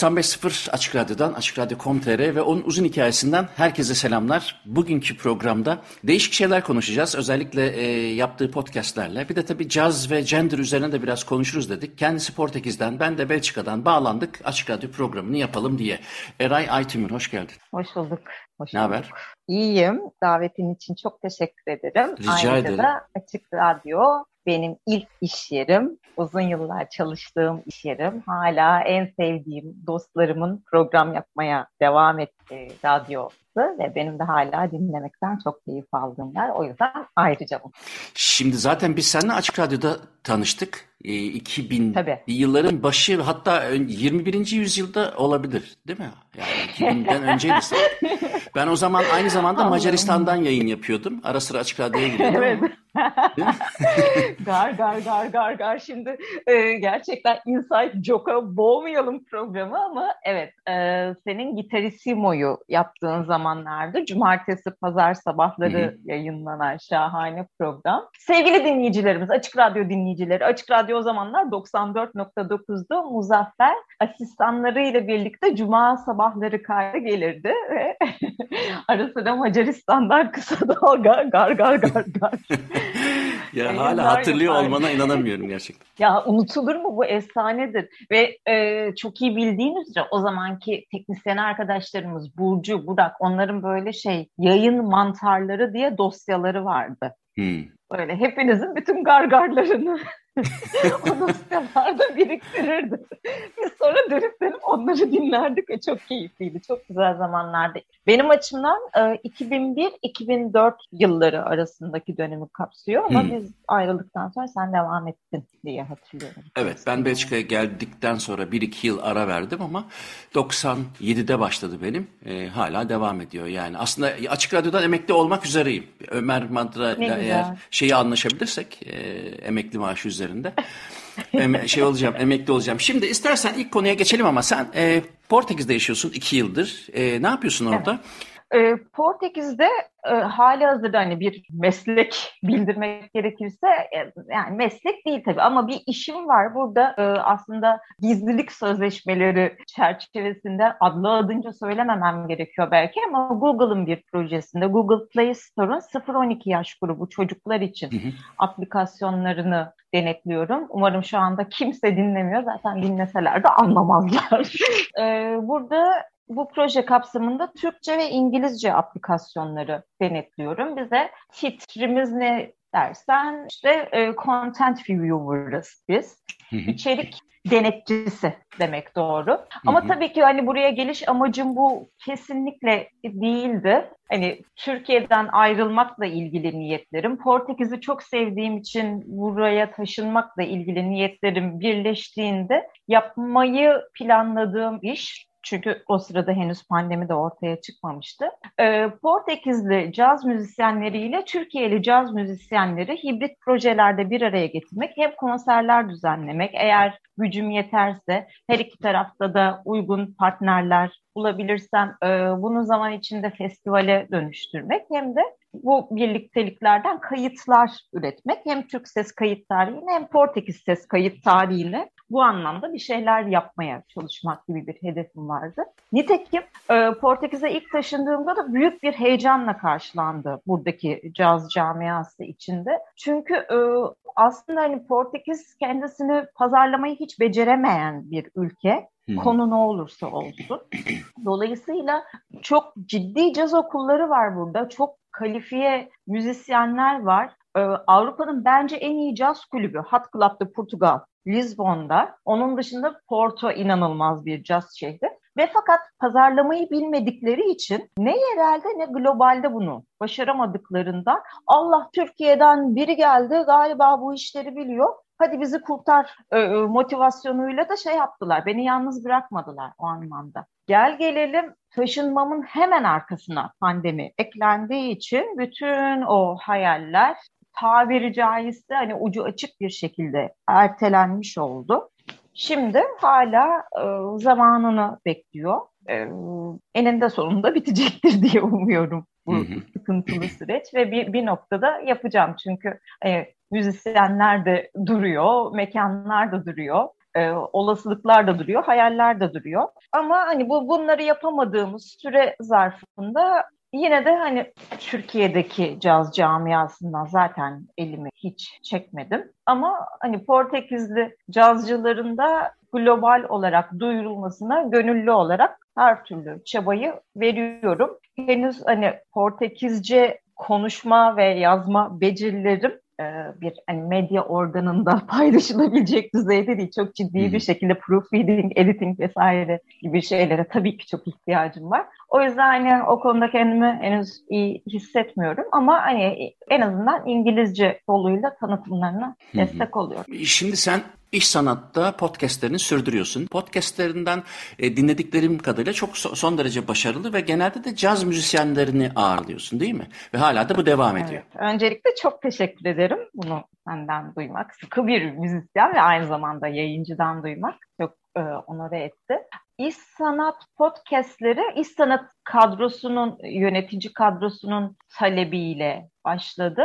...95.0 Açık Radyo'dan, Açık Radyo.com.tr ve onun uzun hikayesinden herkese selamlar. Bugünkü programda değişik şeyler konuşacağız. Özellikle e, yaptığı podcastlerle. Bir de tabii caz ve gender üzerine de biraz konuşuruz dedik. Kendisi Portekiz'den, ben de Belçika'dan bağlandık. Açık Radyo programını yapalım diye. Eray Aytümür, hoş geldin. Hoş bulduk. Hoş ne haber? İyiyim. Davetin için çok teşekkür ederim. Rica Ayrıca ederim. da Açık Radyo benim ilk iş yerim. Uzun yıllar çalıştığım iş yerim. Hala en sevdiğim dostlarımın program yapmaya devam ettiği radyosu ve benim de hala dinlemekten çok keyif aldığım yer. O yüzden ayrıca mutluyum. Şimdi zaten biz seninle Açık Radyo'da tanıştık. E, 2000 Tabii. yılların başı hatta ön- 21. yüzyılda olabilir değil mi? Yani 2000'den önceydi. Ben o zaman aynı zamanda Allah'ım. Macaristan'dan yayın yapıyordum. Ara sıra Açık Radyo'ya gidiyordum. Evet. Gar gar gar gar gar şimdi e, gerçekten inside joke'a boğmayalım programı ama evet e, senin Gitarissimo'yu yaptığın zamanlarda cumartesi pazar sabahları Hı hı. yayınlanan şahane program. Sevgili dinleyicilerimiz, Açık Radyo dinleyicileri, Açık Radyo o zamanlar 94.9'da Muzaffer asistanlarıyla birlikte cuma sabahları kayda gelirdi ve ara sıra Macaristan'dan kısa dalga gar gar gar gar. Ya Yayınlar hala hatırlıyor yapar. olmana inanamıyorum gerçekten. Ya unutulur mu bu efsanedir ve e, çok iyi bildiğiniz üzere o zamanki teknisyen arkadaşlarımız Burcu, Burak onların böyle şey yayın mantarları diye dosyaları vardı. Hmm. Böyle hepinizin bütün gargarlarını o dosyalarda biriktirirdi. Biz sonra dönüp dönüp onları dinlerdik ve çok keyifliydi. Çok güzel zamanlardı. Benim açımdan e, 2001-2004 yılları arasındaki dönemi kapsıyor ama Hmm. biz ayrıldıktan sonra sen devam ettin diye hatırlıyorum. Evet ben Belçika'ya geldikten sonra 1-2 yıl ara verdim ama 97'de başladı benim. Ee, hala devam ediyor yani. Aslında Açık Radyo'dan emekli olmak üzereyim. Ömer Madra ile eğer şeyi anlaşabilirsek e, emekli maaşı üzerinde şey olacağım emekli olacağım. Şimdi istersen ilk konuya geçelim ama sen e, Portekiz'de yaşıyorsun 2 yıldır. E, ne yapıyorsun orada? E, Portekiz'de e, hali hazırda hani bir meslek bildirmek gerekirse e, yani meslek değil tabii ama bir işim var burada e, aslında gizlilik sözleşmeleri çerçevesinde adlı adınca söylememem gerekiyor belki ama Google'ın bir projesinde Google Play Store'un 0-12 yaş grubu çocuklar için Hı hı. aplikasyonlarını denetliyorum. Umarım şu anda kimse dinlemiyor. Zaten dinleseler de anlamazlar. Ee, burada bu proje kapsamında Türkçe ve İngilizce aplikasyonları denetliyorum. Bize titrimiz ne dersen işte e, content reviewer'ız biz. İçerik denetçisi demek doğru. Ama Hı tabii ki hani buraya geliş amacım bu kesinlikle değildi. Hani Türkiye'den ayrılmakla ilgili niyetlerim, Portekiz'i çok sevdiğim için buraya taşınmakla ilgili niyetlerim birleştiğinde yapmayı planladığım iş çünkü o sırada henüz pandemi de ortaya çıkmamıştı. Ee, Portekizli caz müzisyenleriyle Türkiye'li caz müzisyenleri hibrit projelerde bir araya getirmek, hem konserler düzenlemek, eğer gücüm yeterse her iki tarafta da uygun partnerler bulabilirsem e, bunu zaman içinde festivale dönüştürmek hem de bu birlikteliklerden kayıtlar üretmek hem Türk ses kayıt tarihini hem Portekiz ses kayıt tarihini bu anlamda bir şeyler yapmaya çalışmak gibi bir hedefim vardı. Nitekim e, Portekiz'e ilk taşındığımda da büyük bir heyecanla karşılandı buradaki caz camiası içinde. Çünkü e, aslında hani Portekiz kendisini pazarlamayı hiç beceremeyen bir ülke. Konu ne olursa olsun. Dolayısıyla çok ciddi caz okulları var burada. Çok kalifiye müzisyenler var. Ee, Avrupa'nın bence en iyi caz kulübü Hot Club de Portugal, Lisbon'da. Onun dışında Porto inanılmaz bir caz şehri. Ve fakat pazarlamayı bilmedikleri için ne yerelde ne globalde bunu başaramadıklarından Allah Türkiye'den biri geldi galiba bu işleri biliyor hadi bizi kurtar e, e, motivasyonuyla da şey yaptılar. Beni yalnız bırakmadılar o anlamda. Gel gelelim taşınmamın hemen arkasına pandemi eklendiği için bütün o hayaller tabiri caizse hani ucu açık bir şekilde ertelenmiş oldu. Şimdi hala e, zamanını bekliyor. E, eninde sonunda bitecektir diye umuyorum bu sıkıntılı süreç ve bir, bir noktada yapacağım çünkü e, müzisyenler de duruyor, mekanlar da duruyor, e, olasılıklar da duruyor, hayaller de duruyor. Ama hani bu bunları yapamadığımız süre zarfında yine de hani Türkiye'deki caz camiasından zaten elimi hiç çekmedim. Ama hani Portekizli cazcıların da global olarak duyurulmasına gönüllü olarak her türlü çabayı veriyorum. Henüz hani Portekizce konuşma ve yazma becerilerim bir hani medya organında paylaşılabilecek düzeyde değil. Çok ciddi bir şekilde proofreading, editing vesaire gibi şeylere tabii ki çok ihtiyacım var. O yüzden hani o konuda kendimi henüz iyi hissetmiyorum ama hani en azından İngilizce yoluyla tanıtımlarına destek oluyorum. Şimdi sen İş sanatta podcastlerini sürdürüyorsun. Podcastlerinden e, dinlediklerim kadarıyla çok so, son derece başarılı ve genelde de caz müzisyenlerini ağırlıyorsun değil mi? Ve hala da bu devam ediyor. Evet. Öncelikle çok teşekkür ederim bunu senden duymak. Sıkı bir müzisyen ve aynı zamanda yayıncıdan duymak çok e, onore etti. İş Sanat podcastleri İş Sanat kadrosunun, yönetici kadrosunun talebiyle başladı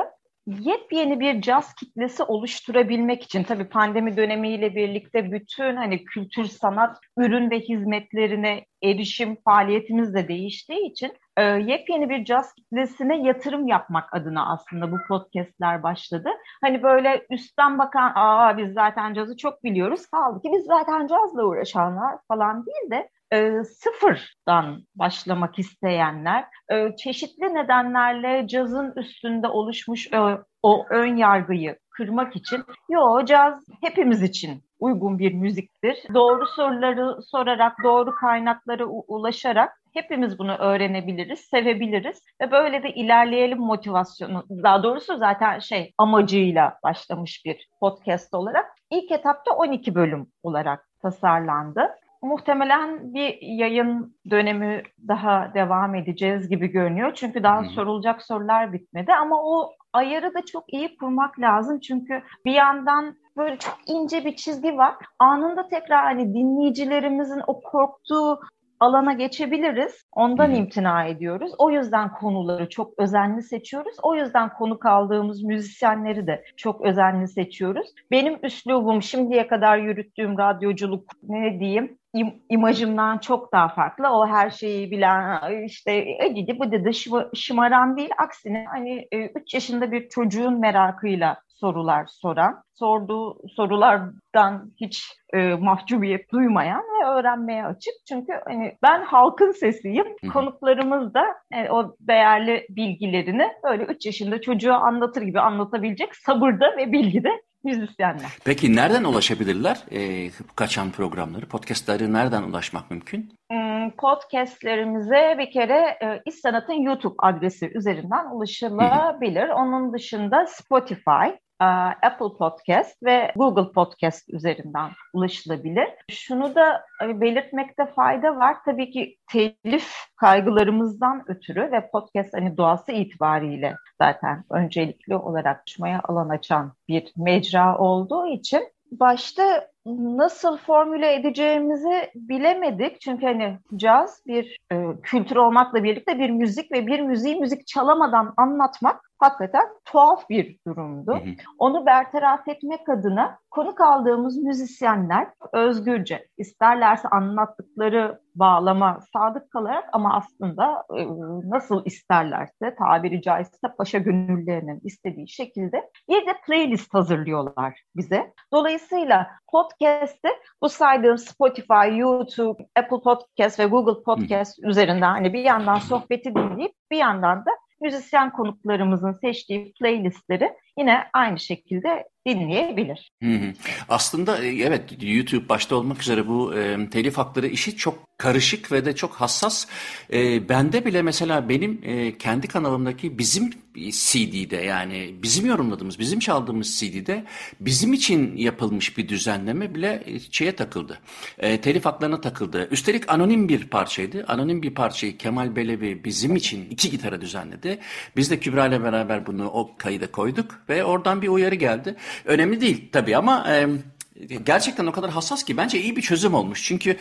yepyeni bir caz kitlesi oluşturabilmek için tabii pandemi dönemiyle birlikte bütün hani kültür sanat ürün ve hizmetlerine erişim faaliyetimiz de değiştiği için e, yepyeni bir caz kitlesine yatırım yapmak adına aslında bu podcastler başladı. Hani böyle üstten bakan aa biz zaten cazı çok biliyoruz kaldı ki biz zaten cazla uğraşanlar falan değil de e, sıfırdan başlamak isteyenler, e, çeşitli nedenlerle cazın üstünde oluşmuş e, o ön yargıyı kırmak için, yo caz hepimiz için uygun bir müziktir. Doğru soruları sorarak, doğru kaynaklara ulaşarak hepimiz bunu öğrenebiliriz, sevebiliriz ve böyle de ilerleyelim motivasyonu. Daha doğrusu zaten şey amacıyla başlamış bir podcast olarak. İlk etapta 12 bölüm olarak tasarlandı muhtemelen bir yayın dönemi daha devam edeceğiz gibi görünüyor. Çünkü daha hmm. sorulacak sorular bitmedi ama o ayarı da çok iyi kurmak lazım. Çünkü bir yandan böyle çok ince bir çizgi var. Anında tekrar hani dinleyicilerimizin o korktuğu alana geçebiliriz. Ondan Hı-hı. imtina ediyoruz. O yüzden konuları çok özenli seçiyoruz. O yüzden konu kaldığımız müzisyenleri de çok özenli seçiyoruz. Benim üslubum şimdiye kadar yürüttüğüm radyoculuk ne diyeyim im, imajımdan çok daha farklı. O her şeyi bilen işte gidi bu dedi şımaran değil. Aksine hani 3 e, yaşında bir çocuğun merakıyla sorular soran, sorduğu sorulardan hiç e, mahcubiyet duymayan ve öğrenmeye açık. Çünkü hani ben halkın sesiyim. Hı. Konuklarımız da e, o değerli bilgilerini böyle 3 yaşında çocuğa anlatır gibi anlatabilecek sabırda ve bilgide müzisyenler. Peki nereden ulaşabilirler e, kaçan programları? Podcastları nereden ulaşmak mümkün? Hmm, podcastlerimize bir kere e, İş Sanat'ın YouTube adresi üzerinden ulaşılabilir. Onun dışında Spotify, Apple Podcast ve Google Podcast üzerinden ulaşılabilir. Şunu da e, belirtmekte fayda var. Tabii ki telif kaygılarımızdan ötürü ve podcast hani doğası itibariyle zaten öncelikli olarak çıkmaya alan açan bir mecra olduğu için başta nasıl formüle edeceğimizi bilemedik. Çünkü hani caz bir e, kültür olmakla birlikte bir müzik ve bir müziği müzik çalamadan anlatmak hakikaten tuhaf bir durumdu. Hı hı. Onu bertaraf etmek adına konuk aldığımız müzisyenler özgürce isterlerse anlattıkları bağlama sadık kalarak ama aslında e, nasıl isterlerse tabiri caizse paşa gönüllerinin istediği şekilde bir de playlist hazırlıyorlar bize. Dolayısıyla podcast'te bu saydığım Spotify, YouTube, Apple Podcast ve Google Podcast Hı. üzerinden hani bir yandan sohbeti dinleyip bir yandan da müzisyen konuklarımızın seçtiği playlistleri yine aynı şekilde dinleyebilir. Hı hı. Aslında e, evet YouTube başta olmak üzere bu e, telif hakları işi çok karışık ve de çok hassas. E, bende bile mesela benim e, kendi kanalımdaki bizim CD'de yani bizim yorumladığımız, bizim çaldığımız CD'de bizim için yapılmış bir düzenleme bile e, şeye takıldı. E, telif haklarına takıldı. Üstelik anonim bir parçaydı. Anonim bir parçayı Kemal Belevi bizim için iki gitara düzenledi. Biz de Kübra ile beraber bunu o kayıda koyduk ve oradan bir uyarı geldi. Önemli değil tabii ama... gerçekten o kadar hassas ki bence iyi bir çözüm olmuş. Çünkü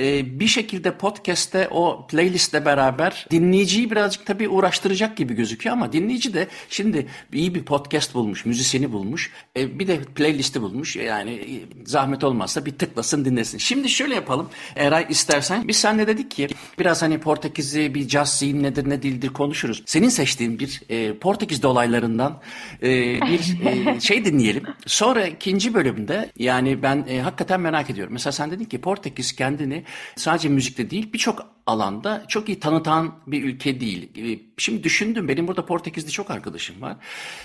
e, bir şekilde podcast'te o playlistle beraber dinleyiciyi birazcık tabii uğraştıracak gibi gözüküyor ama dinleyici de şimdi iyi bir podcast bulmuş, müzisyeni bulmuş, e, bir de playlisti bulmuş. Yani e, zahmet olmazsa bir tıklasın dinlesin. Şimdi şöyle yapalım. Eray istersen biz senle dedik ki biraz hani Portekiz'i bir jazz scene nedir ne değildir konuşuruz. Senin seçtiğin bir e, Portekiz dolaylarından e, bir e, şey dinleyelim. Sonra ikinci bölümde yani yani ben e, hakikaten merak ediyorum. Mesela sen dedin ki Portekiz kendini sadece müzikte değil birçok alanda çok iyi tanıtan bir ülke değil. E, şimdi düşündüm benim burada Portekizli çok arkadaşım var.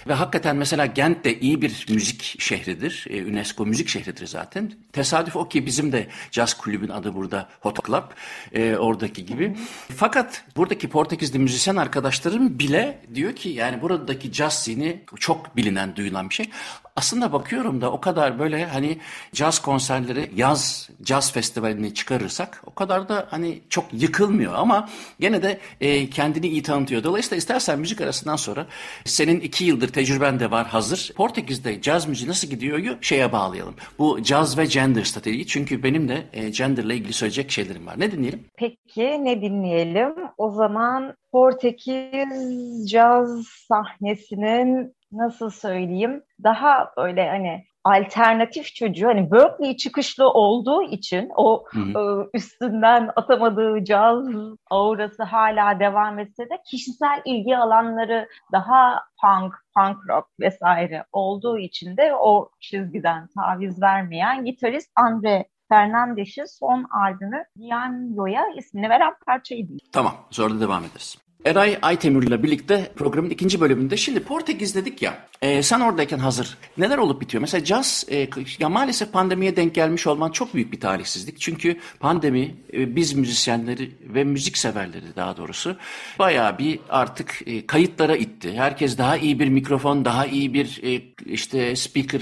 Ve hakikaten mesela Gent de iyi bir müzik şehridir. E, UNESCO müzik şehridir zaten. Tesadüf o ki bizim de caz kulübün adı burada Hot Club. E, oradaki gibi. Fakat buradaki Portekizli müzisyen arkadaşlarım bile diyor ki yani buradaki caz scene çok bilinen, duyulan bir şey. Aslında bakıyorum da o kadar böyle hani caz konserleri, yaz caz festivalini çıkarırsak o kadar da hani çok yıkılmıyor ama gene de e, kendini iyi tanıtıyor. Dolayısıyla istersen müzik arasından sonra senin iki yıldır tecrüben de var hazır. Portekiz'de caz müziği nasıl gidiyor şeye bağlayalım. Bu caz ve gender strateji. Çünkü benim de e, genderle ilgili söyleyecek şeylerim var. Ne dinleyelim? Peki ne dinleyelim? O zaman Portekiz caz sahnesinin nasıl söyleyeyim daha böyle hani alternatif çocuğu hani Berkeley çıkışlı olduğu için o hı hı. E, üstünden atamadığı caz aurası hala devam etse de kişisel ilgi alanları daha punk, punk rock vesaire olduğu için de o çizgiden taviz vermeyen gitarist Andre Fernandes'in son albümü Dianyo'ya ismini veren parçayı değil. Tamam, sonra da devam ederiz. Eray Aytemür ile birlikte programın ikinci bölümünde. Şimdi Portekiz dedik ya, e, sen oradayken hazır. Neler olup bitiyor? Mesela caz, e, ya maalesef pandemiye denk gelmiş olman çok büyük bir talihsizlik. Çünkü pandemi e, biz müzisyenleri ve müzik severleri daha doğrusu bayağı bir artık e, kayıtlara itti. Herkes daha iyi bir mikrofon, daha iyi bir e, işte speaker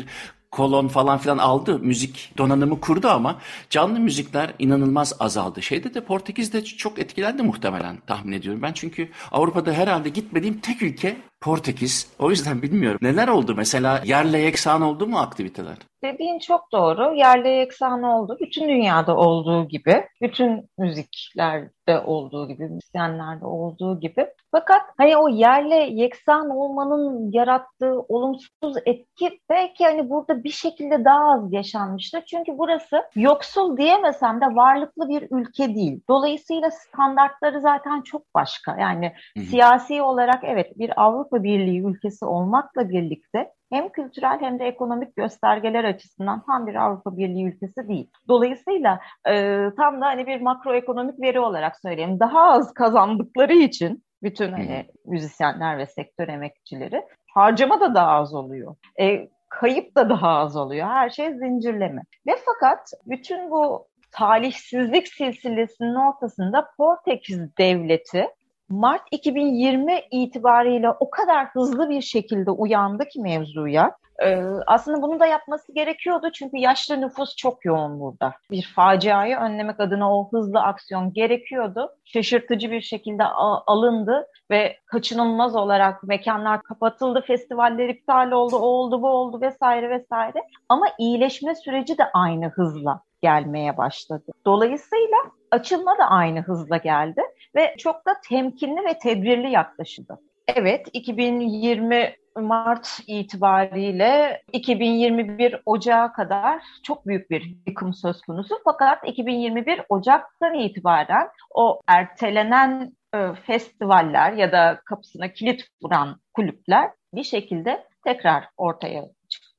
kolon falan filan aldı. Müzik donanımı kurdu ama canlı müzikler inanılmaz azaldı. Şeyde de Portekiz'de çok etkilendi muhtemelen tahmin ediyorum ben. Çünkü Avrupa'da herhalde gitmediğim tek ülke Portekiz. O yüzden bilmiyorum. Neler oldu mesela? Yerle yeksan oldu mu aktiviteler? Dediğin çok doğru. Yerle yeksan oldu. Bütün dünyada olduğu gibi, bütün müziklerde olduğu gibi, müzisyenlerde olduğu gibi. Fakat hani o yerle yeksan olmanın yarattığı olumsuz etki belki hani burada bir şekilde daha az yaşanmıştır. Çünkü burası yoksul diyemesem de varlıklı bir ülke değil. Dolayısıyla standartları zaten çok başka. Yani Hı-hı. siyasi olarak evet bir Avrupa Birliği ülkesi olmakla birlikte hem kültürel hem de ekonomik göstergeler açısından tam bir Avrupa Birliği ülkesi değil. Dolayısıyla e, tam da hani bir makroekonomik veri olarak söyleyeyim. Daha az kazandıkları için bütün hani müzisyenler ve sektör emekçileri harcama da daha az oluyor. E, kayıp da daha az oluyor. Her şey zincirleme. Ve fakat bütün bu talihsizlik silsilesinin ortasında Portekiz devleti Mart 2020 itibariyle o kadar hızlı bir şekilde uyandı ki mevzuya. Ee, aslında bunu da yapması gerekiyordu çünkü yaşlı nüfus çok yoğun burada. Bir faciayı önlemek adına o hızlı aksiyon gerekiyordu. Şaşırtıcı bir şekilde alındı ve kaçınılmaz olarak mekanlar kapatıldı, festivaller iptal oldu, o oldu, bu oldu vesaire vesaire. Ama iyileşme süreci de aynı hızla gelmeye başladı. Dolayısıyla açılma da aynı hızla geldi ve çok da temkinli ve tedbirli yaklaşıldı. Evet, 2020 Mart itibariyle 2021 Ocağı kadar çok büyük bir yıkım söz konusu. Fakat 2021 Ocak'tan itibaren o ertelenen e, festivaller ya da kapısına kilit vuran kulüpler bir şekilde tekrar ortaya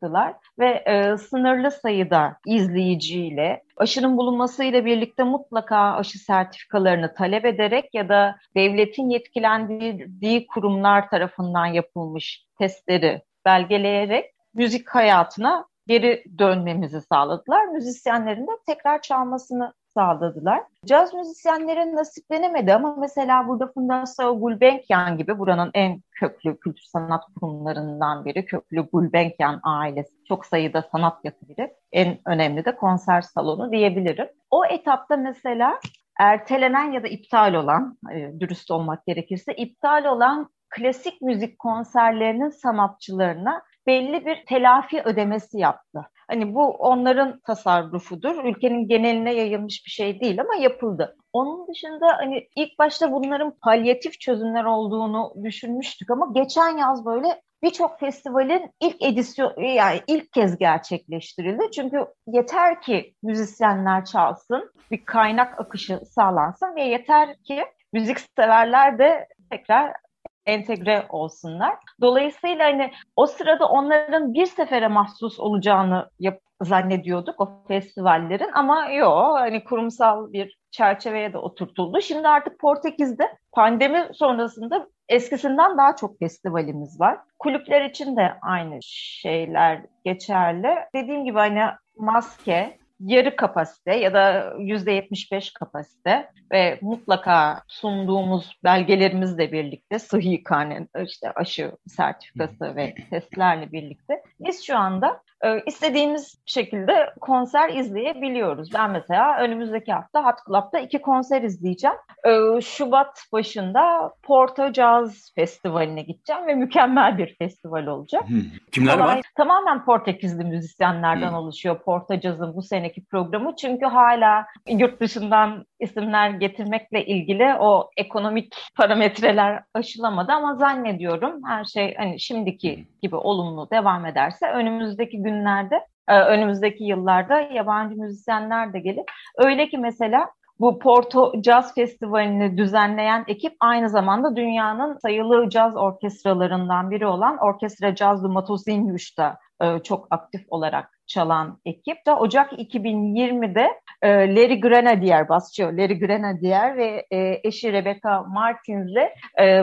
çıktılar ve e, sınırlı sayıda izleyiciyle aşının bulunmasıyla birlikte mutlaka aşı sertifikalarını talep ederek ya da devletin yetkilendirdiği kurumlar tarafından yapılmış testleri belgeleyerek müzik hayatına geri dönmemizi sağladılar. Müzisyenlerin de tekrar çalmasını sağladılar. Caz müzisyenlerin nasiplenemedi ama mesela burada Fundação Gulbenkian gibi buranın en köklü kültür sanat kurumlarından biri, köklü Gulbenkian ailesi. Çok sayıda sanat yapıları. En önemli de konser salonu diyebilirim. O etapta mesela ertelenen ya da iptal olan, e, dürüst olmak gerekirse, iptal olan klasik müzik konserlerinin sanatçılarına belli bir telafi ödemesi yaptı. Hani bu onların tasarrufudur. Ülkenin geneline yayılmış bir şey değil ama yapıldı. Onun dışında hani ilk başta bunların palyatif çözümler olduğunu düşünmüştük ama geçen yaz böyle birçok festivalin ilk edisyon yani ilk kez gerçekleştirildi. Çünkü yeter ki müzisyenler çalsın, bir kaynak akışı sağlansın ve yeter ki müzik severler de tekrar entegre olsunlar. Dolayısıyla hani o sırada onların bir sefere mahsus olacağını yap zannediyorduk o festivallerin ama yok hani kurumsal bir çerçeveye de oturtuldu. Şimdi artık Portekiz'de pandemi sonrasında eskisinden daha çok festivalimiz var. Kulüpler için de aynı şeyler geçerli. Dediğim gibi hani maske, yarı kapasite ya da yüzde yetmiş beş kapasite ve mutlaka sunduğumuz belgelerimizle birlikte sıhhi karne, işte aşı sertifikası ve testlerle birlikte. Biz şu anda istediğimiz şekilde konser izleyebiliyoruz. Ben mesela önümüzdeki hafta Hot Club'da iki konser izleyeceğim. E, Şubat başında Porto Jazz Festivali'ne gideceğim ve mükemmel bir festival olacak. Hmm. Kimler var? Tamamen Portekizli müzisyenlerden hmm. oluşuyor Porto Jazz'ın bu seneki programı. Çünkü hala yurt dışından isimler getirmekle ilgili o ekonomik parametreler aşılamadı ama zannediyorum her şey hani şimdiki gibi olumlu devam ederse önümüzdeki günlerde e, önümüzdeki yıllarda yabancı müzisyenler de gelir. Öyle ki mesela bu Porto Jazz Festivali'ni düzenleyen ekip aynı zamanda dünyanın sayılı caz orkestralarından biri olan Orkestra Jazz du Matosinhos'ta e, çok aktif olarak çalan ekip de Ocak 2020'de e, Larry Grenadier, basçı Larry Grenadier ve eşi Rebecca Martins'le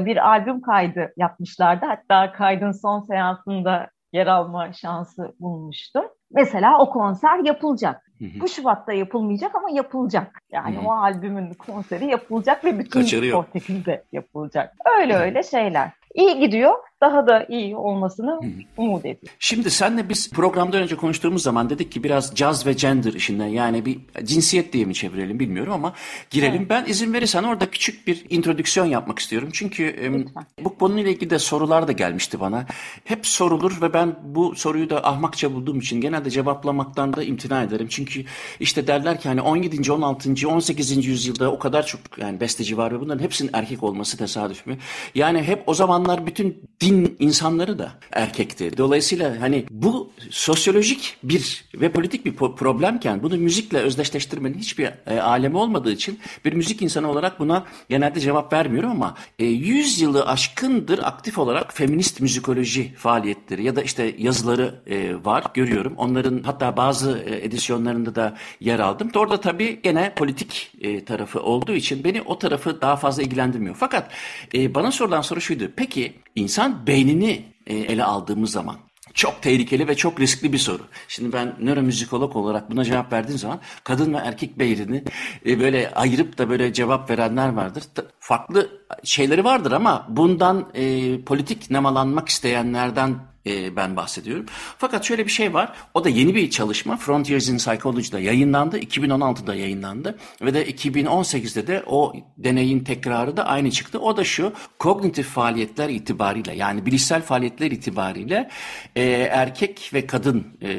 bir albüm kaydı yapmışlardı. Hatta kaydın son seansında yer alma şansı bulmuştum. Mesela o konser yapılacak. Hı hı. Bu Şubat'ta yapılmayacak ama yapılacak. Yani hı hı. o albümün konseri yapılacak ve bütün Portekiz'de yapılacak. Öyle öyle şeyler. İyi gidiyor daha da iyi olmasını umut ediyorum. Şimdi senle biz programdan önce konuştuğumuz zaman dedik ki biraz caz ve gender işinden yani bir cinsiyet diye mi çevirelim bilmiyorum ama girelim. Evet. Ben izin verirsen orada küçük bir introdüksiyon yapmak istiyorum. Çünkü Lütfen. bu konuyla ilgili de sorular da gelmişti bana. Hep sorulur ve ben bu soruyu da ahmakça bulduğum için genelde cevaplamaktan da imtina ederim. Çünkü işte derler ki hani 17. 16. 18. yüzyılda o kadar çok yani besteci var ve bunların hepsinin erkek olması tesadüf mü? Yani hep o zamanlar bütün din insanları da erkekti. Dolayısıyla hani bu sosyolojik bir ve politik bir problemken bunu müzikle özdeşleştirmenin hiçbir e, alemi olmadığı için bir müzik insanı olarak buna genelde cevap vermiyorum ama e, 100 yılı aşkındır aktif olarak feminist müzikoloji faaliyetleri ya da işte yazıları e, var görüyorum. Onların hatta bazı e, edisyonlarında da yer aldım. Orada tabii gene politik e, tarafı olduğu için beni o tarafı daha fazla ilgilendirmiyor. Fakat e, bana sorulan soru şuydu. Peki insan beynini ele aldığımız zaman çok tehlikeli ve çok riskli bir soru. Şimdi ben nöromüzikolog olarak buna cevap verdiğim zaman kadın ve erkek beynini böyle ayırıp da böyle cevap verenler vardır. Farklı şeyleri vardır ama bundan e, politik nemalanmak isteyenlerden e, ben bahsediyorum. Fakat şöyle bir şey var. O da yeni bir çalışma. Frontiers in Psychology'da yayınlandı. 2016'da yayınlandı. Ve de 2018'de de o deneyin tekrarı da aynı çıktı. O da şu. Kognitif faaliyetler itibariyle yani bilişsel faaliyetler itibariyle e, erkek ve kadın e,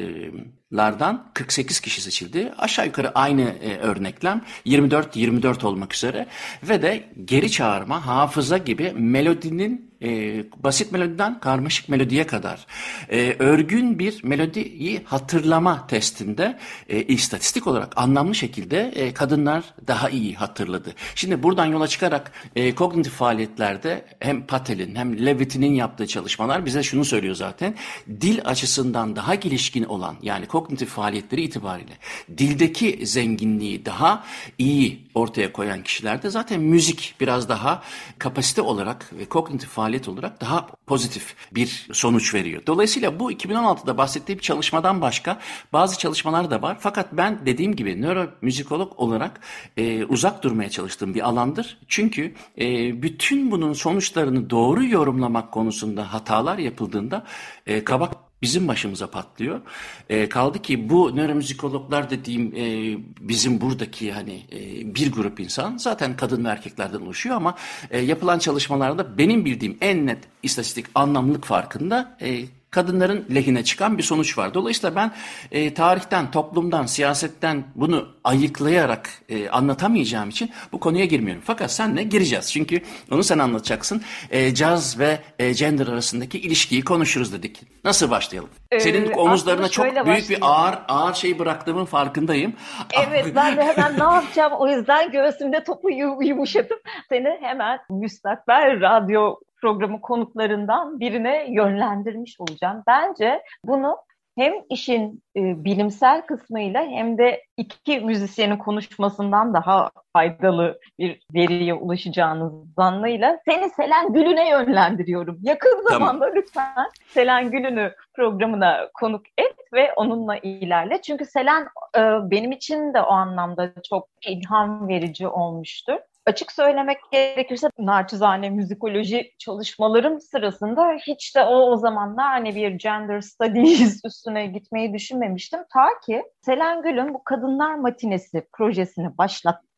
lardan 48 kişi seçildi. Aşağı yukarı aynı e, örneklem 24-24 olmak üzere ve de geri çağırma, hafıza gibi melodinin e, basit melodiden karmaşık melodiye kadar e, örgün bir melodiyi hatırlama testinde e, istatistik olarak anlamlı şekilde e, kadınlar daha iyi hatırladı. Şimdi buradan yola çıkarak e, kognitif faaliyetlerde hem Patel'in hem Levitin'in yaptığı çalışmalar bize şunu söylüyor zaten. Dil açısından daha gelişkin olan yani kognitif faaliyetleri itibariyle dildeki zenginliği daha iyi ortaya koyan kişilerde zaten müzik biraz daha kapasite olarak ve kognitif faaliyetler maliyet olarak daha pozitif bir sonuç veriyor. Dolayısıyla bu 2016'da bahsettiğim çalışmadan başka bazı çalışmalar da var. Fakat ben dediğim gibi nöromüzikolog olarak e, uzak durmaya çalıştığım bir alandır. Çünkü e, bütün bunun sonuçlarını doğru yorumlamak konusunda hatalar yapıldığında e, kabak bizim başımıza patlıyor. E, kaldı ki bu nöromüzikologlar dediğim e, bizim buradaki hani e, bir grup insan zaten kadın ve erkeklerden oluşuyor ama e, yapılan çalışmalarda benim bildiğim en net istatistik anlamlık farkında e, kadınların lehine çıkan bir sonuç var. Dolayısıyla ben e, tarihten, toplumdan, siyasetten bunu ayıklayarak e, anlatamayacağım için bu konuya girmiyorum. Fakat senle gireceğiz. Çünkü onu sen anlatacaksın. E, caz ve e, gender arasındaki ilişkiyi konuşuruz dedik. Nasıl başlayalım? Ee, Senin omuzlarına çok büyük başlayayım. bir ağır ağır şey bıraktığımın farkındayım. Evet ben de hemen ne yapacağım o yüzden göğsümde topu yumuşatıp seni hemen müstakbel radyo programı konuklarından birine yönlendirmiş olacağım. Bence bunu hem işin e, bilimsel kısmıyla hem de iki müzisyenin konuşmasından daha faydalı bir veriye ulaşacağınız zannıyla seni Selen Gül'üne yönlendiriyorum. Yakın zamanda tamam. lütfen Selen Gül'ünü programına konuk et ve onunla ilerle. Çünkü Selen e, benim için de o anlamda çok ilham verici olmuştur. Açık söylemek gerekirse naçizane müzikoloji çalışmalarım sırasında hiç de o o zamanlar hani bir gender studies üstüne gitmeyi düşünmemiştim. Ta ki Selen Gül'ün bu Kadınlar Matinesi projesini başlattı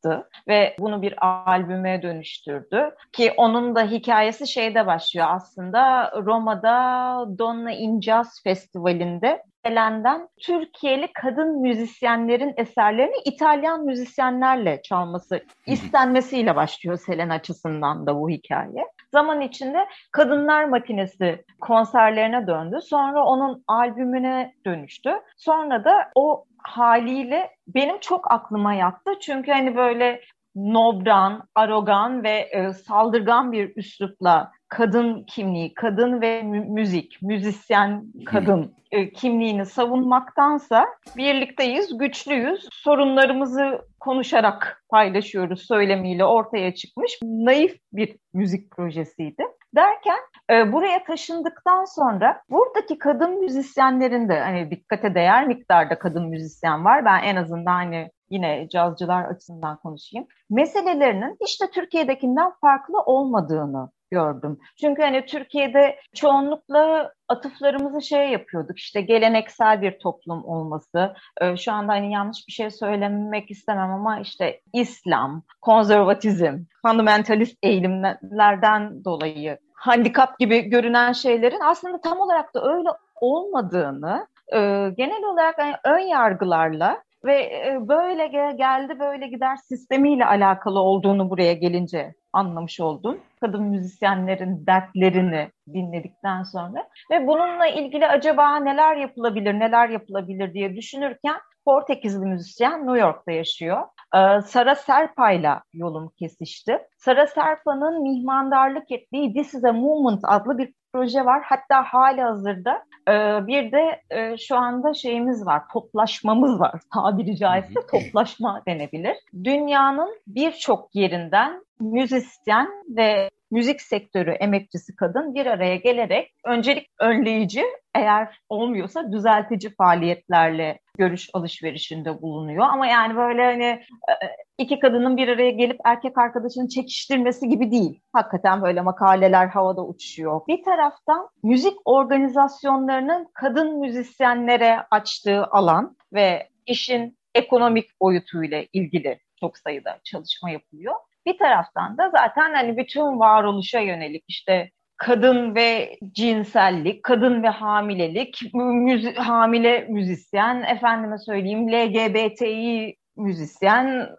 ve bunu bir albüme dönüştürdü. Ki onun da hikayesi şeyde başlıyor aslında Roma'da Donna in Jazz Festivali'nde Selen'den Türkiye'li kadın müzisyenlerin eserlerini İtalyan müzisyenlerle çalması istenmesiyle başlıyor Selen açısından da bu hikaye. Zaman içinde Kadınlar Matinesi konserlerine döndü. Sonra onun albümüne dönüştü. Sonra da o haliyle benim çok aklıma yattı. Çünkü hani böyle nobran, arogan ve e, saldırgan bir üslupla kadın kimliği, kadın ve müzik, müzisyen kadın e, kimliğini savunmaktansa birlikteyiz, güçlüyüz, sorunlarımızı konuşarak paylaşıyoruz söylemiyle ortaya çıkmış naif bir müzik projesiydi. Derken e, buraya taşındıktan sonra buradaki kadın müzisyenlerin de hani dikkate değer miktarda kadın müzisyen var. Ben en azından hani yine cazcılar açısından konuşayım. Meselelerinin hiç de Türkiye'dekinden farklı olmadığını gördüm. Çünkü hani Türkiye'de çoğunlukla atıflarımızı şey yapıyorduk işte geleneksel bir toplum olması. Ee, şu anda hani yanlış bir şey söylemek istemem ama işte İslam, konservatizm, fundamentalist eğilimlerden dolayı handikap gibi görünen şeylerin aslında tam olarak da öyle olmadığını e, genel olarak yani ön yargılarla ve e, böyle geldi böyle gider sistemiyle alakalı olduğunu buraya gelince anlamış oldum. Kadın müzisyenlerin dertlerini dinledikten sonra ve bununla ilgili acaba neler yapılabilir, neler yapılabilir diye düşünürken Portekizli müzisyen New York'ta yaşıyor. Ee, Sara Serpa'yla yolum kesişti. Sara Serpa'nın mihmandarlık ettiği This is a Movement adlı bir proje var. Hatta hali hazırda e, bir de e, şu anda şeyimiz var, toplaşmamız var. Tabiri caizse toplaşma denebilir. Dünyanın birçok yerinden müzisyen ve müzik sektörü emekçisi kadın bir araya gelerek öncelik önleyici eğer olmuyorsa düzeltici faaliyetlerle görüş alışverişinde bulunuyor. Ama yani böyle hani e, iki kadının bir araya gelip erkek arkadaşını çekiştirmesi gibi değil. Hakikaten böyle makaleler havada uçuşuyor. Bir taraftan müzik organizasyonlarının kadın müzisyenlere açtığı alan ve işin ekonomik boyutuyla ilgili çok sayıda çalışma yapılıyor. Bir taraftan da zaten hani bütün varoluşa yönelik işte kadın ve cinsellik, kadın ve hamilelik, müzi hamile müzisyen, efendime söyleyeyim LGBTİ müzisyen,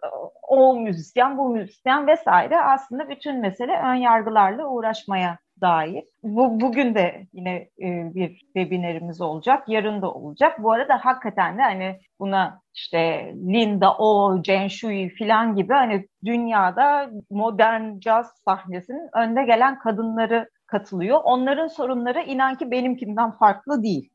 o müzisyen, bu müzisyen vesaire aslında bütün mesele ön yargılarla uğraşmaya dair. Bu, bugün de yine e, bir webinarimiz olacak, yarın da olacak. Bu arada hakikaten de hani buna işte Linda O, Jen Shui falan gibi hani dünyada modern caz sahnesinin önde gelen kadınları katılıyor. Onların sorunları inan ki benimkinden farklı değil.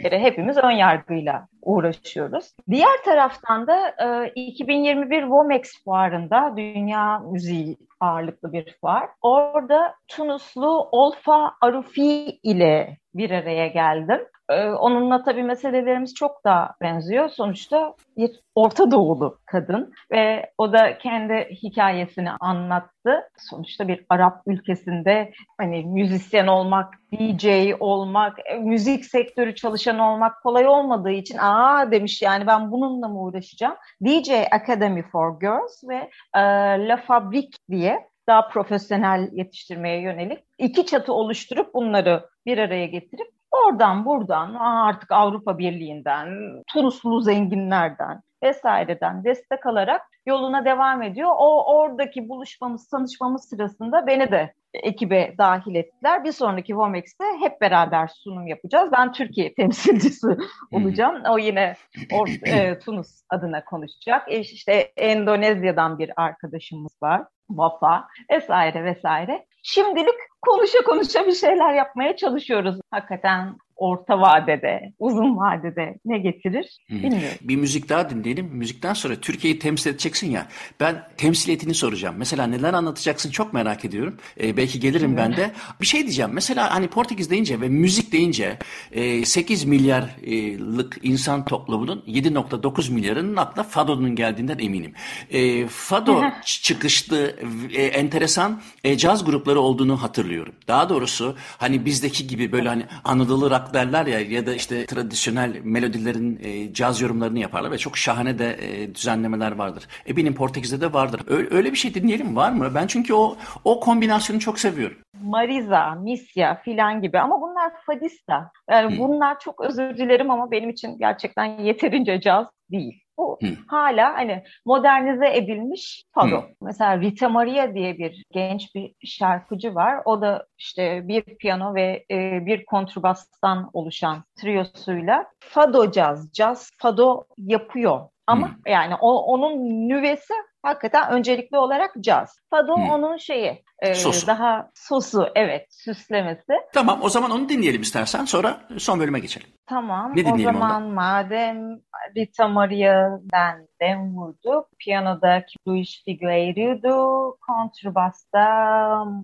Hepimiz ön yargıyla uğraşıyoruz. Diğer taraftan da 2021 e, Womex fuarında Dünya Müziği ağırlıklı bir fuar. Orada Tunuslu Olfa Arufi ile bir araya geldim. Ee, onunla tabii meselelerimiz çok daha benziyor. Sonuçta bir Orta Doğulu kadın ve o da kendi hikayesini anlattı. Sonuçta bir Arap ülkesinde hani müzisyen olmak, DJ olmak, e, müzik sektörü çalışan olmak kolay olmadığı için aa demiş yani ben bununla mı uğraşacağım? DJ Academy for Girls ve e, La Fabrique diye daha profesyonel yetiştirmeye yönelik iki çatı oluşturup bunları bir araya getirip oradan buradan artık Avrupa Birliği'nden, Tunuslu zenginlerden vesaireden destek alarak yoluna devam ediyor. O oradaki buluşmamız, tanışmamız sırasında beni de ekibe dahil ettiler. Bir sonraki Vomex'te hep beraber sunum yapacağız. Ben Türkiye temsilcisi olacağım. O yine or, e, Tunus adına konuşacak. E, işte Endonezya'dan bir arkadaşımız var. Vafa vesaire vesaire. Şimdilik konuşa konuşa bir şeyler yapmaya çalışıyoruz. Hakikaten orta vadede, uzun vadede ne getirir bilmiyorum. Bir müzik daha dinleyelim. Müzikten sonra Türkiye'yi temsil edeceksin ya. Ben temsiliyetini soracağım. Mesela neler anlatacaksın çok merak ediyorum. Ee, belki gelirim ben de. Bir şey diyeceğim. Mesela hani Portekiz deyince ve müzik deyince e, 8 milyarlık insan toplumunun 7.9 milyarının aklına Fado'nun geldiğinden eminim. E, Fado çıkışlı e, enteresan e, caz grupları olduğunu hatırlıyorum. Daha doğrusu hani bizdeki gibi böyle hani Anadolu rock derler ya ya da işte tradisyonel melodilerin e, caz yorumlarını yaparlar ve çok şahane de e, düzenlemeler vardır. Eminim Portekiz'de de vardır. Öyle, öyle bir şey dinleyelim var mı? Ben çünkü o o kombinasyonu çok seviyorum. Mariza, Misya filan gibi ama bunlar fadista. Yani hmm. bunlar çok özür dilerim ama benim için gerçekten yeterince caz değil. Bu Hı. hala hani modernize edilmiş fado. Hı. Mesela Rita Maria diye bir genç bir şarkıcı var. O da işte bir piyano ve e, bir kontrbastan oluşan triyosuyla fado caz, caz fado yapıyor. Ama hmm. yani o, onun nüvesi hakikaten öncelikli olarak caz. Fado hmm. onun şeyi e, sosu. daha sosu evet süslemesi. Tamam o zaman onu dinleyelim istersen sonra son bölüme geçelim. Tamam ne o zaman ondan? madem Rita Maria'dan dem vurdu. Piyanoda Luis Figueiredo, kontrbasta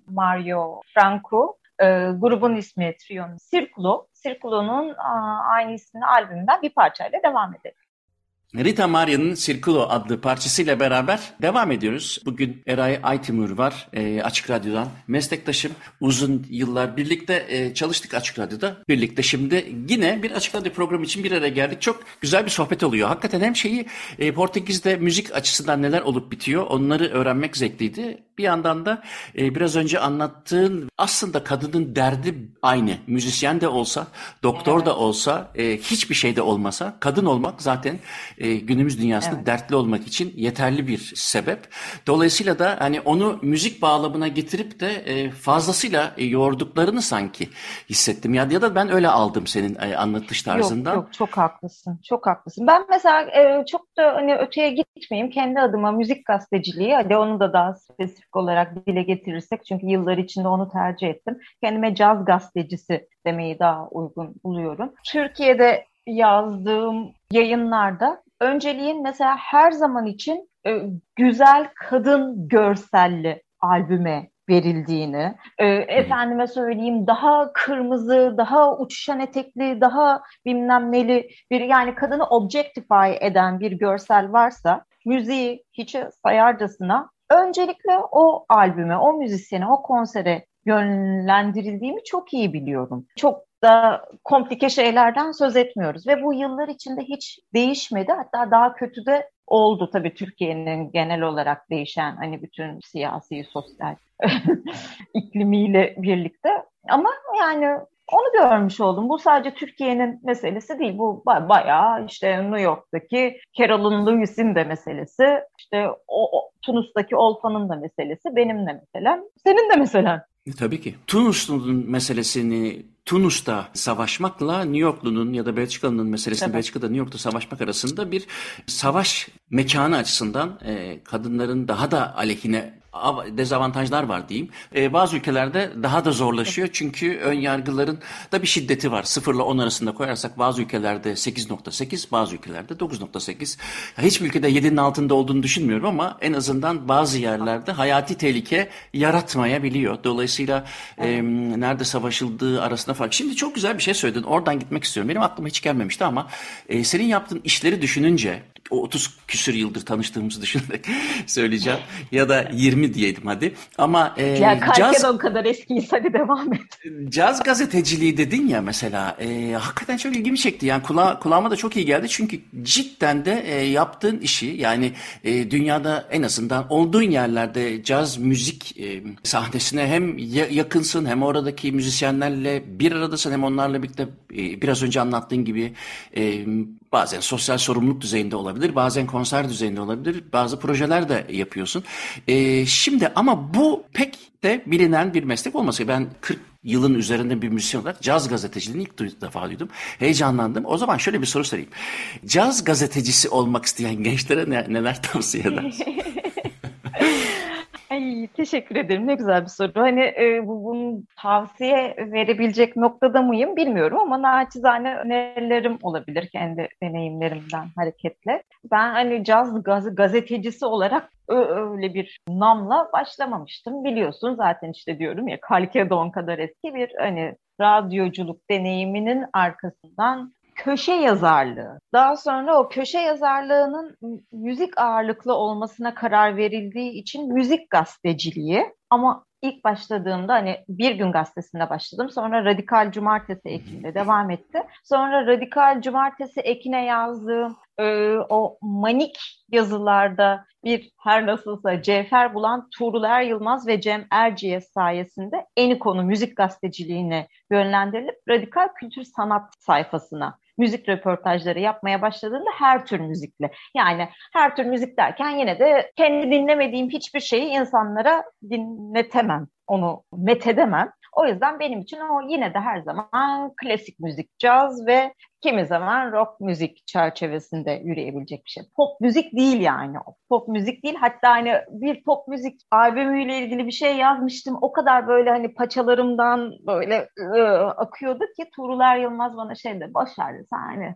Mario Franco, e, grubun ismi Trio'nun Circulo. Circulo'nun aynı isimli albümünden bir parçayla devam edelim. Rita Maria'nın Circulo adlı parçasıyla beraber devam ediyoruz. Bugün Eray Aytimur var e, Açık Radyo'dan. Meslektaşım uzun yıllar birlikte e, çalıştık Açık Radyo'da. Birlikte şimdi yine bir Açık Radyo programı için bir araya geldik. Çok güzel bir sohbet oluyor. Hakikaten hem şeyi e, Portekiz'de müzik açısından neler olup bitiyor onları öğrenmek zevkliydi. Bir yandan da e, biraz önce anlattığın aslında kadının derdi aynı. Müzisyen de olsa, doktor da olsa, e, hiçbir şey de olmasa kadın olmak zaten e, günümüz dünyasında evet. dertli olmak için yeterli bir sebep. Dolayısıyla da hani onu müzik bağlamına getirip de e, fazlasıyla e, yorduklarını sanki hissettim. Ya, ya da ben öyle aldım senin e, anlatış tarzından. Yok yok çok haklısın. Çok haklısın. Ben mesela e, çok da hani öteye gitmeyeyim. Kendi adıma müzik gazeteciliği hadi onu da daha spesifik olarak dile getirirsek çünkü yıllar içinde onu tercih ettim. Kendime caz gazetecisi demeyi daha uygun buluyorum. Türkiye'de yazdığım yayınlarda önceliğin mesela her zaman için e, güzel kadın görselli albüme verildiğini, e, efendime söyleyeyim daha kırmızı, daha uçuşan etekli, daha bilmem neli bir yani kadını objectify eden bir görsel varsa müziği hiçe sayarcasına öncelikle o albüme, o müzisyene, o konsere yönlendirildiğimi çok iyi biliyorum. Çok da komplike şeylerden söz etmiyoruz ve bu yıllar içinde hiç değişmedi. Hatta daha kötü de oldu tabii Türkiye'nin genel olarak değişen hani bütün siyasi, sosyal iklimiyle birlikte. Ama yani onu görmüş oldum. Bu sadece Türkiye'nin meselesi değil. Bu bayağı işte New York'taki Carolyn Lewis'in de meselesi. İşte o, o Tunus'taki Olfa'nın da meselesi. Benim de meselem. Senin de meselen. Tabii ki. Tunus'un meselesini Tunus'ta savaşmakla New Yorklu'nun ya da Belçikalı'nın meselesini evet. Belçika'da New York'ta savaşmak arasında bir savaş mekanı açısından e, kadınların daha da aleyhine dezavantajlar var diyeyim. E, bazı ülkelerde daha da zorlaşıyor çünkü ön yargıların da bir şiddeti var. Sıfırla 10 arasında koyarsak bazı ülkelerde 8.8, bazı ülkelerde 9.8. Hiçbir ülkede 7'nin altında olduğunu düşünmüyorum ama en azından bazı yerlerde hayati tehlike yaratmayabiliyor. Dolayısıyla e, nerede savaşıldığı arasında fark. Şimdi çok güzel bir şey söyledin. Oradan gitmek istiyorum. Benim aklıma hiç gelmemişti ama e, senin yaptığın işleri düşününce o 30 küsür yıldır tanıştığımızı düşünerek söyleyeceğim. Ya da 20 diyelim hadi. Ama e, ya caz, o kadar eskiyiz hadi devam et. Caz gazeteciliği dedin ya mesela. E, hakikaten çok ilgimi çekti. Yani kula, kulağıma da çok iyi geldi. Çünkü cidden de e, yaptığın işi yani e, dünyada en azından olduğun yerlerde caz müzik e, sahnesine hem yakınsın hem oradaki müzisyenlerle bir aradasın hem onlarla birlikte biraz önce anlattığın gibi e, bazen sosyal sorumluluk düzeyinde olabilir, bazen konser düzeyinde olabilir, bazı projeler de yapıyorsun. E, şimdi ama bu pek de bilinen bir meslek olması. Ben 40 yılın üzerinde bir müzisyen olarak caz gazeteciliğini ilk defa duydum. Heyecanlandım. O zaman şöyle bir soru sorayım. Caz gazetecisi olmak isteyen gençlere ne, neler tavsiye edersin? Ay, teşekkür ederim. Ne güzel bir soru. Hani e, bu bunu tavsiye verebilecek noktada mıyım bilmiyorum ama naçizane önerilerim olabilir kendi deneyimlerimden hareketle. Ben hani caz gaz, gazetecisi olarak öyle bir namla başlamamıştım. Biliyorsun zaten işte diyorum ya Kalkedon kadar eski bir hani radyoculuk deneyiminin arkasından köşe yazarlığı. Daha sonra o köşe yazarlığının müzik ağırlıklı olmasına karar verildiği için müzik gazeteciliği ama ilk başladığımda hani bir gün gazetesinde başladım. Sonra Radikal Cumartesi ekinde devam etti. Sonra Radikal Cumartesi ekine yazdığım e, o manik yazılarda bir her nasılsa Cevher Bulan, Tuğrul Er Yılmaz ve Cem Erciyes sayesinde Eniko'nun müzik gazeteciliğine yönlendirilip Radikal Kültür Sanat sayfasına müzik röportajları yapmaya başladığında her tür müzikle. Yani her tür müzik derken yine de kendi dinlemediğim hiçbir şeyi insanlara dinletemem. Onu methedemem. O yüzden benim için o yine de her zaman klasik müzik, caz ve kimi zaman rock müzik çerçevesinde yürüyebilecek bir şey. Pop müzik değil yani. Pop müzik değil. Hatta hani bir pop müzik albümüyle ilgili bir şey yazmıştım. O kadar böyle hani paçalarımdan böyle ıı, akıyordu ki Tuğrul Yılmaz bana şey de boş hani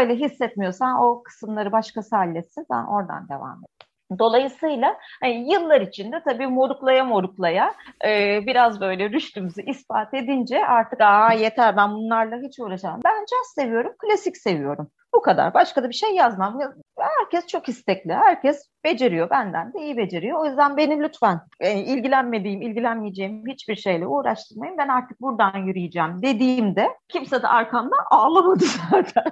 öyle hissetmiyorsan o kısımları başkası halletsin. Ben oradan devam et. Dolayısıyla hani yıllar içinde tabii moruklaya moruklaya e, biraz böyle rüştümüzü ispat edince artık aa yeter ben bunlarla hiç uğraşamam. Ben caz seviyorum, klasik seviyorum. Bu kadar. Başka da bir şey yazmam. Herkes çok istekli. Herkes beceriyor. Benden de iyi beceriyor. O yüzden beni lütfen e, ilgilenmediğim, ilgilenmeyeceğim hiçbir şeyle uğraştırmayın. Ben artık buradan yürüyeceğim dediğimde kimse de arkamda ağlamadı zaten.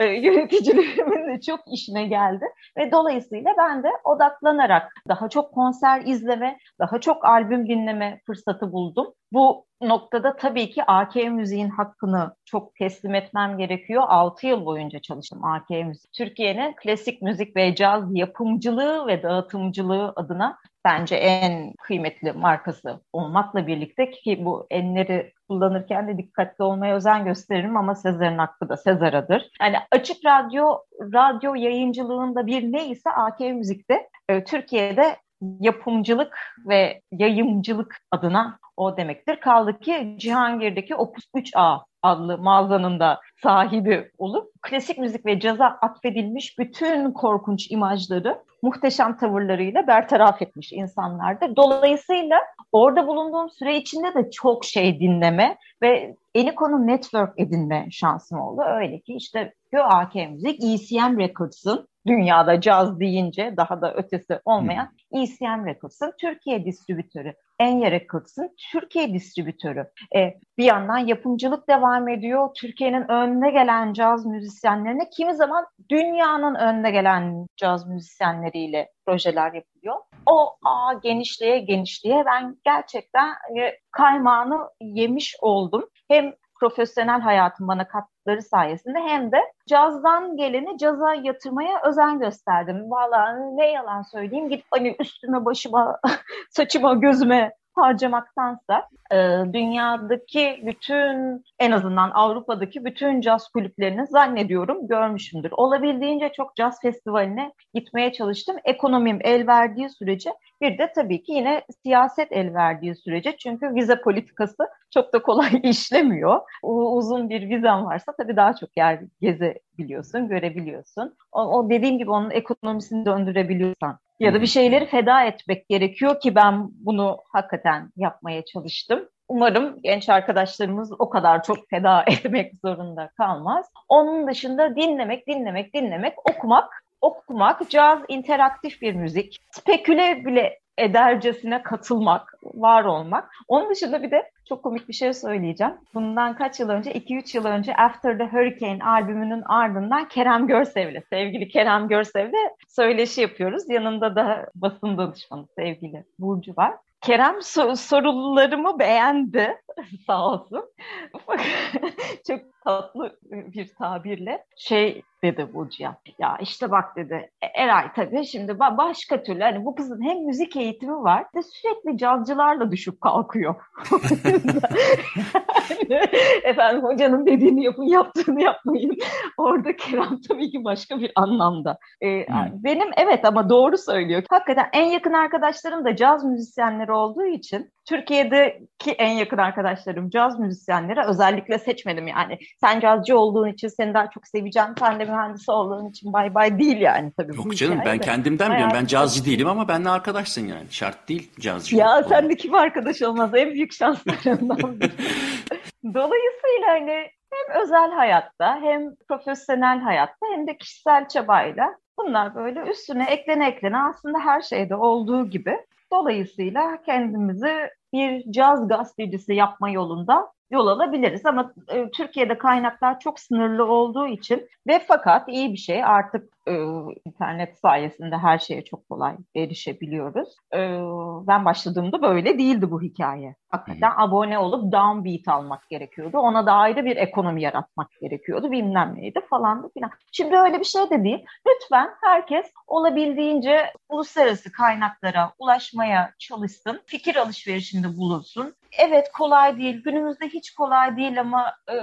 e, yöneticilerimin de çok işine geldi. Ve dolayısıyla ben de odaklanarak daha çok konser izleme, daha çok albüm dinleme fırsatı buldum. Bu noktada tabii ki AK Müziğin hakkını çok teslim etmem gerekiyor. 6 yıl boyunca çalıştım AK Müzik. Türkiye'nin klasik müzik ve caz yapımcılığı ve dağıtımcılığı adına bence en kıymetli markası olmakla birlikte ki bu enleri kullanırken de dikkatli olmaya özen gösteririm ama Sezar'ın hakkı da Sezar'adır. Yani açık radyo, radyo yayıncılığında bir neyse AK Müzik'te e, Türkiye'de yapımcılık ve yayımcılık adına o demektir. Kaldı ki Cihangir'deki Opus 3A adlı mağazanın da sahibi olup klasik müzik ve caza atfedilmiş bütün korkunç imajları muhteşem tavırlarıyla bertaraf etmiş insanlardır. Dolayısıyla orada bulunduğum süre içinde de çok şey dinleme ve Eniko'nun network edinme şansım oldu. Öyle ki işte AK Müzik, ECM Records'ın dünyada caz deyince daha da ötesi olmayan hmm. ECM Records'ın Türkiye distribütörü. Enye Records'ın Türkiye distribütörü. E, bir yandan yapımcılık devam ediyor. Türkiye'nin önüne gelen caz müzisyenlerine kimi zaman dünyanın önüne gelen caz müzisyenleriyle projeler yapılıyor. O a, genişliğe genişliğe ben gerçekten e, kaymağını yemiş oldum. Hem profesyonel hayatım bana kattıkları sayesinde hem de cazdan geleni caza yatırmaya özen gösterdim. Vallahi ne yalan söyleyeyim gidip hani üstüme başıma saçıma gözüme harcamaktansa e, dünyadaki bütün en azından Avrupa'daki bütün caz kulüplerini zannediyorum görmüşümdür. Olabildiğince çok caz festivaline gitmeye çalıştım. Ekonomim el verdiği sürece bir de tabii ki yine siyaset el verdiği sürece çünkü vize politikası çok da kolay işlemiyor. Uzun bir vizen varsa tabii daha çok yer gezebiliyorsun, görebiliyorsun. O, o dediğim gibi onun ekonomisini döndürebiliyorsan ya da bir şeyleri feda etmek gerekiyor ki ben bunu hakikaten yapmaya çalıştım. Umarım genç arkadaşlarımız o kadar çok feda etmek zorunda kalmaz. Onun dışında dinlemek, dinlemek, dinlemek, okumak okumak, caz interaktif bir müzik. Speküle bile edercesine katılmak, var olmak. Onun dışında bir de çok komik bir şey söyleyeceğim. Bundan kaç yıl önce, 2-3 yıl önce After the Hurricane albümünün ardından Kerem Görsev'le, sevgili Kerem Görsev'le söyleşi yapıyoruz. Yanında da basın danışmanı sevgili Burcu var. Kerem sor- sorularımı beğendi sağ olsun. Çok tatlı bir tabirle şey dedi Burcu'ya. Ya işte bak dedi e, Eray tabii şimdi başka türlü hani bu kızın hem müzik eğitimi var ve sürekli cazcılarla düşüp kalkıyor. Efendim hocanın dediğini yapın yaptığını yapmayın. Orada Kerem tabii ki başka bir anlamda. Ee, hmm. Benim evet ama doğru söylüyor. Hakikaten en yakın arkadaşlarım da caz müzisyenleri olduğu için Türkiye'deki en yakın arkadaşlarım caz müzisyenleri özellikle seçmedim yani. Sen cazcı olduğun için seni daha çok seveceğim. Sen de mühendis olduğun için bay bay değil yani tabii. Yok canım ben kendimden biliyorum. Ben cazcı değilim ama benle arkadaşsın yani. Şart değil cazcı. Ya sen de kim arkadaş olmaz? En büyük şanslarından Dolayısıyla hani hem özel hayatta hem profesyonel hayatta hem de kişisel çabayla bunlar böyle üstüne eklene eklene aslında her şeyde olduğu gibi Dolayısıyla kendimizi bir caz gazetecisi yapma yolunda yol alabiliriz. Ama e, Türkiye'de kaynaklar çok sınırlı olduğu için ve fakat iyi bir şey artık e, internet sayesinde her şeye çok kolay erişebiliyoruz. E, ben başladığımda böyle değildi bu hikaye. Hakikaten Hı. abone olup downbeat almak gerekiyordu. Ona da ayrı bir ekonomi yaratmak gerekiyordu. Bilmem neydi falan filan. Şimdi öyle bir şey de değil. Lütfen herkes olabildiğince uluslararası kaynaklara ulaşmaya çalışsın. Fikir alışverişinde bulunsun. Evet kolay değil. Günümüzde hiç kolay değil ama e,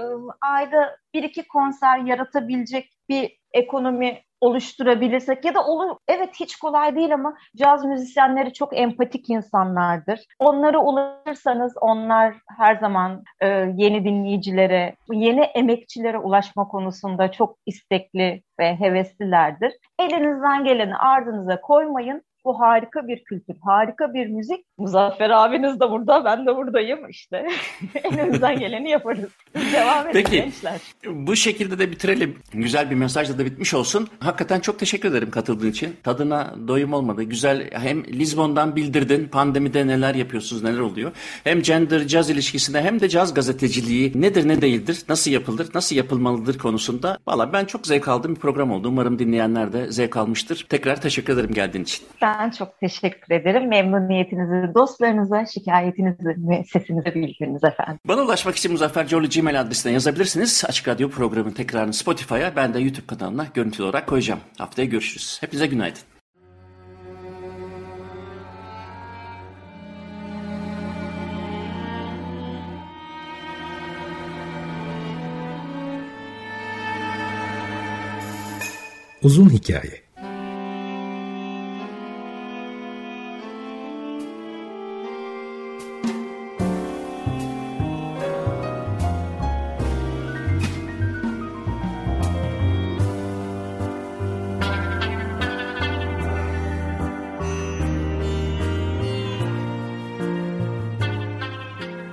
ayda bir iki konser yaratabilecek bir ekonomi oluşturabilirsek ya da olur evet hiç kolay değil ama caz müzisyenleri çok empatik insanlardır. Onlara ulaşırsanız onlar her zaman e, yeni dinleyicilere, yeni emekçilere ulaşma konusunda çok istekli ve heveslilerdir. Elinizden geleni ardınıza koymayın. Bu harika bir kültür, harika bir müzik. Muzaffer abiniz de burada, ben de buradayım işte. Elimizden geleni yaparız. Devam edin Peki, gençler. Bu şekilde de bitirelim. Güzel bir mesajla da bitmiş olsun. Hakikaten çok teşekkür ederim katıldığın için. Tadına doyum olmadı. Güzel hem Lizbon'dan bildirdin pandemide neler yapıyorsunuz, neler oluyor. Hem gender caz ilişkisinde hem de caz gazeteciliği nedir ne değildir, nasıl yapılır, nasıl yapılmalıdır konusunda. Valla ben çok zevk aldığım bir program oldu. Umarım dinleyenler de zevk almıştır. Tekrar teşekkür ederim geldiğin için. Ben çok teşekkür ederim. Memnuniyetinizi dostlarınıza, şikayetinizi sesinize bildiriniz efendim. Bana ulaşmak için Muzaffer Coğlu Gmail adresine yazabilirsiniz. Açık Radyo programının tekrarını Spotify'a ben de YouTube kanalına görüntülü olarak koyacağım. Haftaya görüşürüz. Hepinize günaydın. Uzun Hikaye